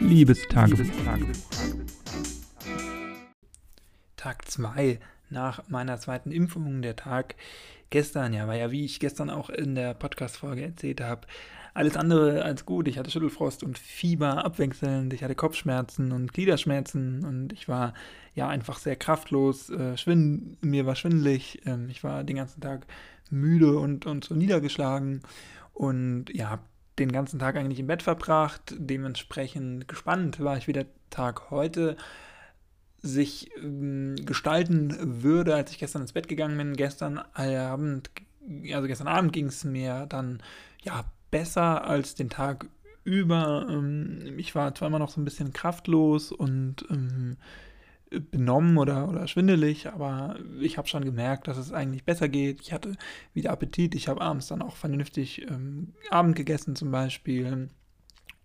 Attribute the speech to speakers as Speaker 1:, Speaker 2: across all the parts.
Speaker 1: Liebestagebuch. Tag 2 nach meiner zweiten Impfung. Der Tag gestern, ja, war ja, wie ich gestern auch in der Podcast-Folge erzählt habe, alles andere als gut. Ich hatte Schüttelfrost und Fieber abwechselnd. Ich hatte Kopfschmerzen und Gliederschmerzen und ich war ja einfach sehr kraftlos. Äh, schwind mir war schwindelig. Ähm, ich war den ganzen Tag müde und, und so niedergeschlagen und ja, den ganzen Tag eigentlich im Bett verbracht. Dementsprechend gespannt war ich, wie der Tag heute sich ähm, gestalten würde, als ich gestern ins Bett gegangen bin. Gestern Abend, also gestern Abend ging es mir dann ja besser als den Tag über. Ähm, ich war zwar immer noch so ein bisschen kraftlos und ähm, benommen oder, oder schwindelig, aber ich habe schon gemerkt, dass es eigentlich besser geht. Ich hatte wieder Appetit. Ich habe abends dann auch vernünftig ähm, Abend gegessen zum Beispiel.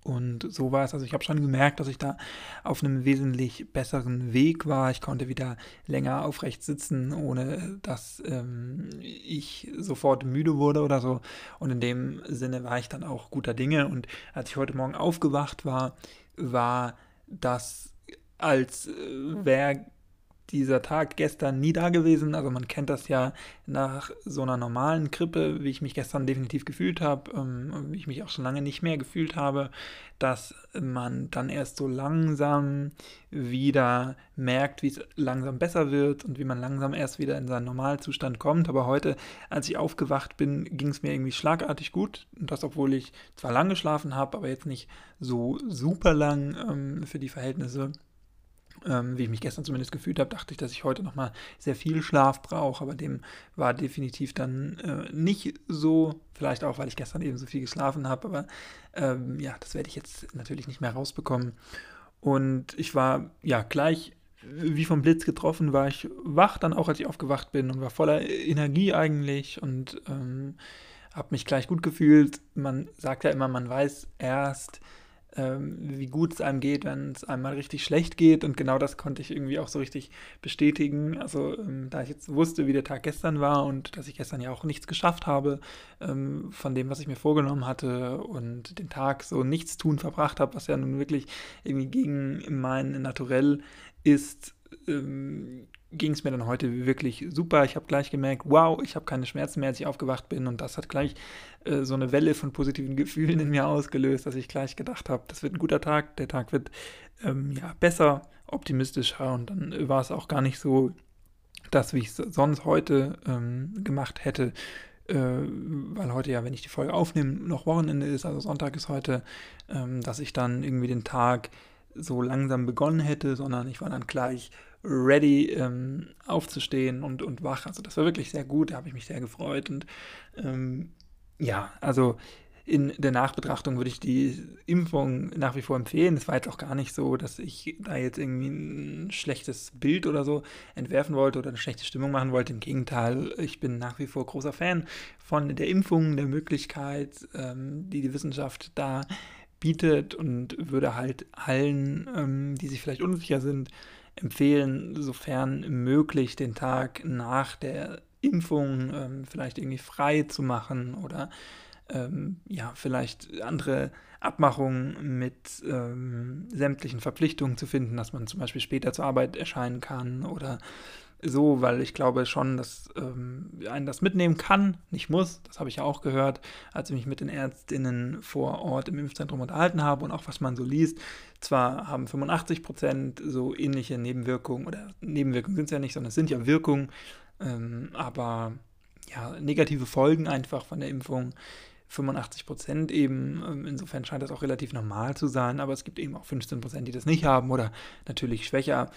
Speaker 1: Und so war es. Also ich habe schon gemerkt, dass ich da auf einem wesentlich besseren Weg war. Ich konnte wieder länger aufrecht sitzen, ohne dass ähm, ich sofort müde wurde oder so. Und in dem Sinne war ich dann auch guter Dinge. Und als ich heute Morgen aufgewacht war, war das als äh, wäre dieser Tag gestern nie da gewesen. Also man kennt das ja nach so einer normalen Krippe, wie ich mich gestern definitiv gefühlt habe, ähm, wie ich mich auch schon lange nicht mehr gefühlt habe, dass man dann erst so langsam wieder merkt, wie es langsam besser wird und wie man langsam erst wieder in seinen Normalzustand kommt. Aber heute, als ich aufgewacht bin, ging es mir irgendwie schlagartig gut. Und das, obwohl ich zwar lang geschlafen habe, aber jetzt nicht so super lang ähm, für die Verhältnisse ähm, wie ich mich gestern zumindest gefühlt habe, dachte ich, dass ich heute nochmal sehr viel Schlaf brauche, aber dem war definitiv dann äh, nicht so, vielleicht auch, weil ich gestern eben so viel geschlafen habe, aber ähm, ja, das werde ich jetzt natürlich nicht mehr rausbekommen. Und ich war ja gleich wie vom Blitz getroffen, war ich wach dann auch, als ich aufgewacht bin und war voller Energie eigentlich und ähm, habe mich gleich gut gefühlt. Man sagt ja immer, man weiß erst, ähm, wie gut es einem geht, wenn es einem mal richtig schlecht geht. Und genau das konnte ich irgendwie auch so richtig bestätigen. Also ähm, da ich jetzt wusste, wie der Tag gestern war und dass ich gestern ja auch nichts geschafft habe ähm, von dem, was ich mir vorgenommen hatte und den Tag so nichts tun verbracht habe, was ja nun wirklich irgendwie gegen mein Naturell ist, ähm, ging es mir dann heute wirklich super. Ich habe gleich gemerkt, wow, ich habe keine Schmerzen mehr, als ich aufgewacht bin. Und das hat gleich äh, so eine Welle von positiven Gefühlen in mir ausgelöst, dass ich gleich gedacht habe, das wird ein guter Tag, der Tag wird ähm, ja, besser, optimistischer. Und dann war es auch gar nicht so, dass wie ich es sonst heute ähm, gemacht hätte. Äh, weil heute ja, wenn ich die Folge aufnehme, noch Wochenende ist, also Sonntag ist heute, ähm, dass ich dann irgendwie den Tag so langsam begonnen hätte, sondern ich war dann gleich ready ähm, aufzustehen und, und wach. Also das war wirklich sehr gut, da habe ich mich sehr gefreut. Und ähm, ja, also in der Nachbetrachtung würde ich die Impfung nach wie vor empfehlen. Es war jetzt auch gar nicht so, dass ich da jetzt irgendwie ein schlechtes Bild oder so entwerfen wollte oder eine schlechte Stimmung machen wollte. Im Gegenteil, ich bin nach wie vor großer Fan von der Impfung, der Möglichkeit, ähm, die die Wissenschaft da bietet und würde halt allen, ähm, die sich vielleicht unsicher sind, empfehlen, sofern möglich, den Tag nach der Impfung ähm, vielleicht irgendwie frei zu machen oder ähm, ja, vielleicht andere Abmachungen mit ähm, sämtlichen Verpflichtungen zu finden, dass man zum Beispiel später zur Arbeit erscheinen kann oder so, weil ich glaube schon, dass ähm, einen das mitnehmen kann, nicht muss. Das habe ich ja auch gehört, als ich mich mit den Ärztinnen vor Ort im Impfzentrum unterhalten habe und auch was man so liest. Zwar haben 85 Prozent so ähnliche Nebenwirkungen oder Nebenwirkungen sind es ja nicht, sondern es sind ja Wirkungen, ähm, aber ja, negative Folgen einfach von der Impfung 85 Prozent eben. Ähm, insofern scheint das auch relativ normal zu sein, aber es gibt eben auch 15 Prozent, die das nicht haben oder natürlich schwächer.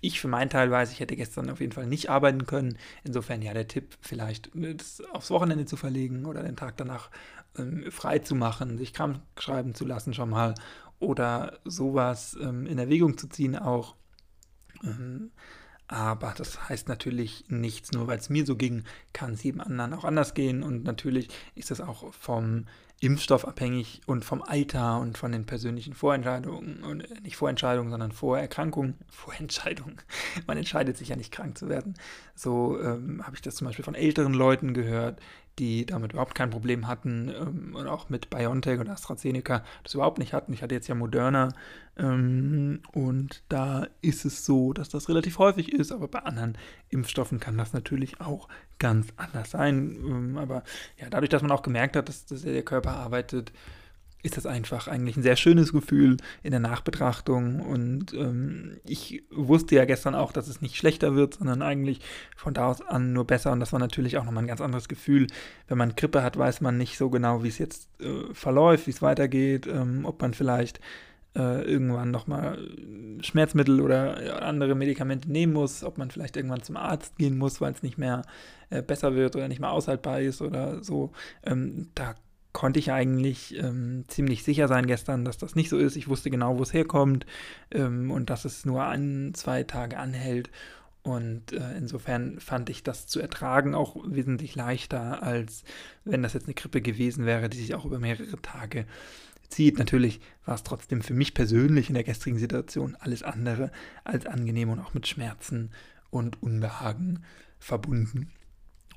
Speaker 1: Ich für meinen Teil weiß, ich hätte gestern auf jeden Fall nicht arbeiten können. Insofern ja der Tipp, vielleicht ne, das aufs Wochenende zu verlegen oder den Tag danach ähm, frei zu machen, sich krank schreiben zu lassen schon mal oder sowas ähm, in Erwägung zu ziehen auch. Ähm, aber das heißt natürlich nichts, nur weil es mir so ging, kann es jedem anderen auch anders gehen. Und natürlich ist das auch vom Impfstoff abhängig und vom Alter und von den persönlichen Vorentscheidungen. Und äh, nicht Vorentscheidungen, sondern Vorerkrankungen. Vorentscheidungen. Man entscheidet sich ja nicht krank zu werden. So ähm, habe ich das zum Beispiel von älteren Leuten gehört, die damit überhaupt kein Problem hatten ähm, und auch mit BioNTech und AstraZeneca das überhaupt nicht hatten. Ich hatte jetzt ja Moderna ähm, und da ist es so, dass das relativ häufig ist, aber bei anderen Impfstoffen kann das natürlich auch ganz anders sein. Ähm, aber ja, dadurch, dass man auch gemerkt hat, dass, dass der Körper arbeitet, ist das einfach eigentlich ein sehr schönes Gefühl in der Nachbetrachtung. Und ähm, ich wusste ja gestern auch, dass es nicht schlechter wird, sondern eigentlich von da aus an nur besser. Und das war natürlich auch nochmal ein ganz anderes Gefühl. Wenn man Grippe hat, weiß man nicht so genau, wie es jetzt äh, verläuft, wie es weitergeht, ähm, ob man vielleicht äh, irgendwann nochmal Schmerzmittel oder andere Medikamente nehmen muss, ob man vielleicht irgendwann zum Arzt gehen muss, weil es nicht mehr äh, besser wird oder nicht mehr aushaltbar ist oder so. Ähm, da konnte ich eigentlich ähm, ziemlich sicher sein gestern, dass das nicht so ist. Ich wusste genau, wo es herkommt ähm, und dass es nur ein, zwei Tage anhält. Und äh, insofern fand ich das zu ertragen auch wesentlich leichter, als wenn das jetzt eine Grippe gewesen wäre, die sich auch über mehrere Tage zieht. Natürlich war es trotzdem für mich persönlich in der gestrigen Situation alles andere als angenehm und auch mit Schmerzen und Unbehagen verbunden.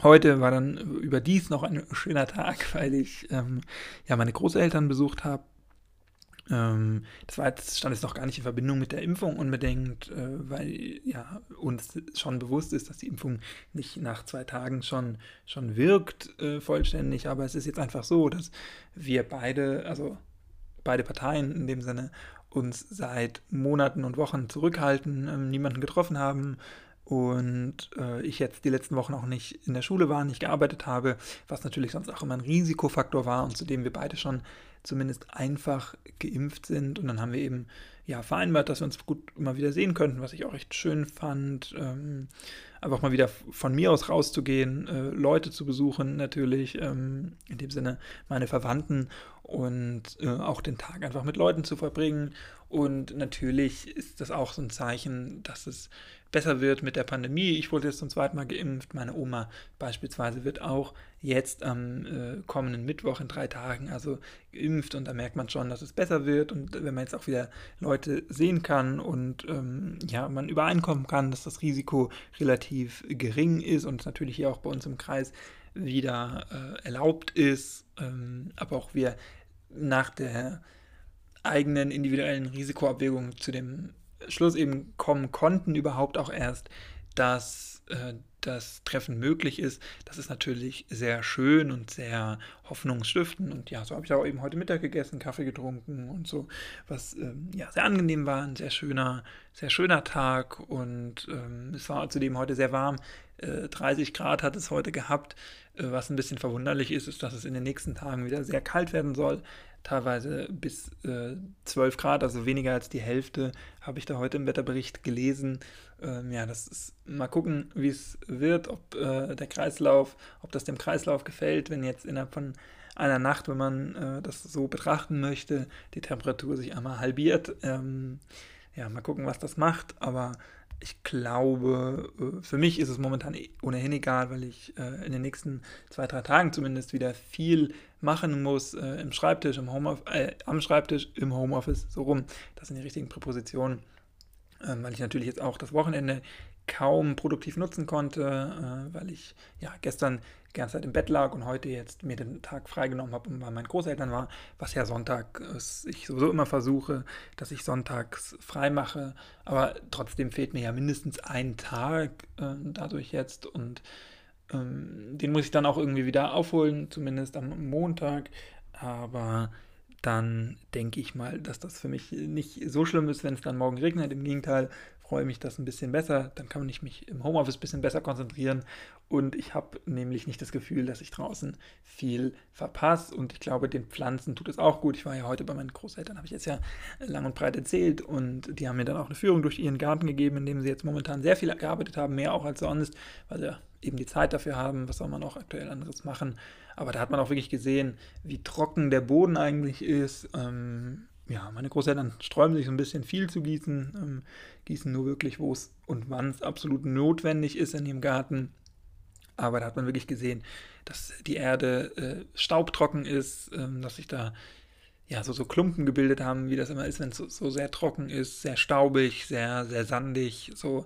Speaker 1: Heute war dann überdies noch ein schöner Tag, weil ich ähm, ja meine Großeltern besucht habe. Ähm, das war jetzt, stand jetzt noch gar nicht in Verbindung mit der Impfung unbedingt, äh, weil ja uns schon bewusst ist, dass die Impfung nicht nach zwei Tagen schon, schon wirkt äh, vollständig. Aber es ist jetzt einfach so, dass wir beide, also beide Parteien in dem Sinne, uns seit Monaten und Wochen zurückhalten, ähm, niemanden getroffen haben, und äh, ich jetzt die letzten Wochen auch nicht in der Schule war, nicht gearbeitet habe, was natürlich sonst auch immer ein Risikofaktor war und zu dem wir beide schon zumindest einfach geimpft sind. Und dann haben wir eben ja vereinbart, dass wir uns gut immer wieder sehen könnten, was ich auch echt schön fand. Ähm, einfach mal wieder von mir aus rauszugehen, äh, Leute zu besuchen, natürlich, ähm, in dem Sinne meine Verwandten und äh, auch den Tag einfach mit Leuten zu verbringen. Und natürlich ist das auch so ein Zeichen, dass es besser wird mit der Pandemie. Ich wurde jetzt zum zweiten Mal geimpft. Meine Oma beispielsweise wird auch jetzt am äh, kommenden Mittwoch in drei Tagen also geimpft und da merkt man schon, dass es besser wird und wenn man jetzt auch wieder Leute sehen kann und ähm, ja, man übereinkommen kann, dass das Risiko relativ gering ist und natürlich hier auch bei uns im Kreis wieder äh, erlaubt ist, ähm, aber auch wir nach der eigenen individuellen Risikoabwägung zu dem Schluss eben kommen konnten, überhaupt auch erst, dass äh, das Treffen möglich ist. Das ist natürlich sehr schön und sehr hoffnungsstiftend. Und ja, so habe ich auch eben heute Mittag gegessen, Kaffee getrunken und so, was ähm, ja sehr angenehm war, ein sehr schöner, sehr schöner Tag. Und ähm, es war zudem heute sehr warm. Äh, 30 Grad hat es heute gehabt. Äh, was ein bisschen verwunderlich ist, ist, dass es in den nächsten Tagen wieder sehr kalt werden soll teilweise bis äh, 12 Grad, also weniger als die Hälfte, habe ich da heute im Wetterbericht gelesen. Ähm, ja, das ist mal gucken, wie es wird, ob äh, der Kreislauf, ob das dem Kreislauf gefällt, wenn jetzt innerhalb von einer Nacht, wenn man äh, das so betrachten möchte, die Temperatur sich einmal halbiert. Ähm, ja, mal gucken, was das macht, aber ich glaube, äh, für mich ist es momentan eh ohnehin egal, weil ich äh, in den nächsten zwei, drei Tagen zumindest wieder viel machen muss äh, im Schreibtisch, im Homeoffice, äh, am Schreibtisch, im Homeoffice, so rum. Das sind die richtigen Präpositionen, äh, weil ich natürlich jetzt auch das Wochenende kaum produktiv nutzen konnte, äh, weil ich ja gestern die ganze Zeit im Bett lag und heute jetzt mir den Tag freigenommen habe und bei meinen Großeltern war, was ja Sonntag ist, ich sowieso immer versuche, dass ich sonntags frei mache, aber trotzdem fehlt mir ja mindestens ein Tag äh, dadurch jetzt und ähm, den muss ich dann auch irgendwie wieder aufholen, zumindest am Montag, aber dann denke ich mal, dass das für mich nicht so schlimm ist, wenn es dann morgen regnet. Im Gegenteil, freue mich das ein bisschen besser. Dann kann ich mich im Homeoffice ein bisschen besser konzentrieren. Und ich habe nämlich nicht das Gefühl, dass ich draußen viel verpasse. Und ich glaube, den Pflanzen tut es auch gut. Ich war ja heute bei meinen Großeltern, habe ich jetzt ja lang und breit erzählt. Und die haben mir dann auch eine Führung durch ihren Garten gegeben, in dem sie jetzt momentan sehr viel gearbeitet haben, mehr auch als sonst, weil sie eben die Zeit dafür haben. Was soll man auch aktuell anderes machen? Aber da hat man auch wirklich gesehen, wie trocken der Boden eigentlich ist. Ähm, ja, meine Großeltern sträuben sich so ein bisschen viel zu gießen, ähm, gießen nur wirklich, wo es und wann es absolut notwendig ist in ihrem Garten. Aber da hat man wirklich gesehen, dass die Erde äh, staubtrocken ist, ähm, dass sich da ja so, so Klumpen gebildet haben, wie das immer ist, wenn es so, so, sehr trocken ist, sehr staubig, sehr, sehr sandig, so.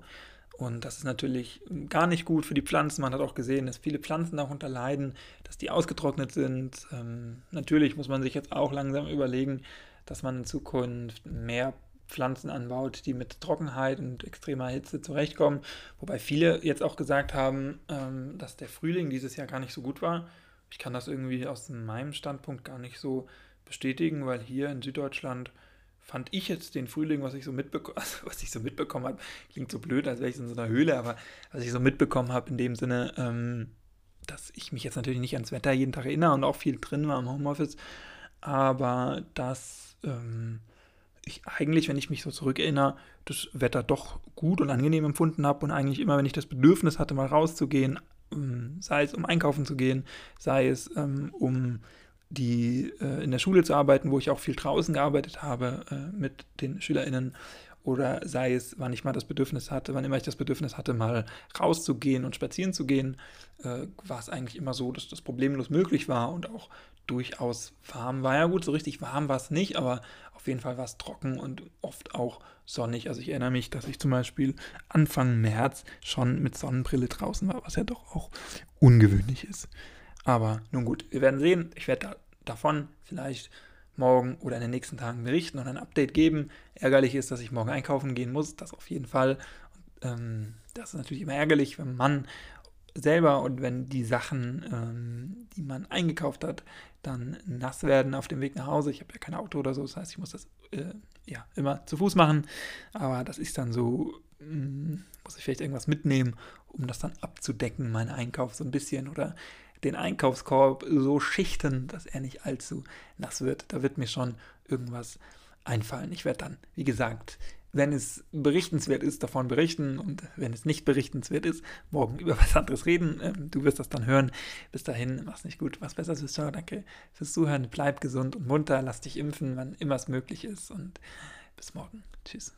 Speaker 1: Und das ist natürlich gar nicht gut für die Pflanzen. Man hat auch gesehen, dass viele Pflanzen darunter leiden, dass die ausgetrocknet sind. Ähm, natürlich muss man sich jetzt auch langsam überlegen, dass man in Zukunft mehr Pflanzen anbaut, die mit Trockenheit und extremer Hitze zurechtkommen. Wobei viele jetzt auch gesagt haben, ähm, dass der Frühling dieses Jahr gar nicht so gut war. Ich kann das irgendwie aus meinem Standpunkt gar nicht so bestätigen, weil hier in Süddeutschland fand ich jetzt den Frühling, was ich so mitbekommen, also was ich so mitbekommen habe, klingt so blöd, als wäre ich in so einer Höhle, aber was ich so mitbekommen habe in dem Sinne, ähm, dass ich mich jetzt natürlich nicht ans Wetter jeden Tag erinnere und auch viel drin war im Homeoffice, aber dass ähm, ich eigentlich, wenn ich mich so zurückerinnere, das Wetter doch gut und angenehm empfunden habe und eigentlich immer, wenn ich das Bedürfnis hatte, mal rauszugehen, ähm, sei es um einkaufen zu gehen, sei es ähm, um die äh, in der Schule zu arbeiten, wo ich auch viel draußen gearbeitet habe äh, mit den SchülerInnen oder sei es, wann ich mal das Bedürfnis hatte, wann immer ich das Bedürfnis hatte, mal rauszugehen und spazieren zu gehen, äh, war es eigentlich immer so, dass das problemlos möglich war und auch durchaus warm war. Ja gut, so richtig warm war es nicht, aber auf jeden Fall war es trocken und oft auch sonnig. Also ich erinnere mich, dass ich zum Beispiel Anfang März schon mit Sonnenbrille draußen war, was ja doch auch ungewöhnlich ist. Aber nun gut, wir werden sehen. Ich werde da, davon vielleicht morgen oder in den nächsten Tagen berichten und ein Update geben. Ärgerlich ist, dass ich morgen einkaufen gehen muss, das auf jeden Fall. Und, ähm, das ist natürlich immer ärgerlich, wenn man selber und wenn die Sachen, ähm, die man eingekauft hat, dann nass werden auf dem Weg nach Hause. Ich habe ja kein Auto oder so, das heißt, ich muss das äh, ja immer zu Fuß machen. Aber das ist dann so, mh, mm, muss ich vielleicht irgendwas mitnehmen, um das dann abzudecken, meinen Einkauf so ein bisschen oder den Einkaufskorb so schichten, dass er nicht allzu nass wird. Da wird mir schon irgendwas einfallen. Ich werde dann, wie gesagt, wenn es berichtenswert ist, davon berichten und wenn es nicht berichtenswert ist, morgen über was anderes reden. Ähm, du wirst das dann hören. Bis dahin, mach's nicht gut, was besser ist. Danke fürs Zuhören. Bleib gesund und munter. Lass dich impfen, wann immer es möglich ist. Und bis morgen. Tschüss.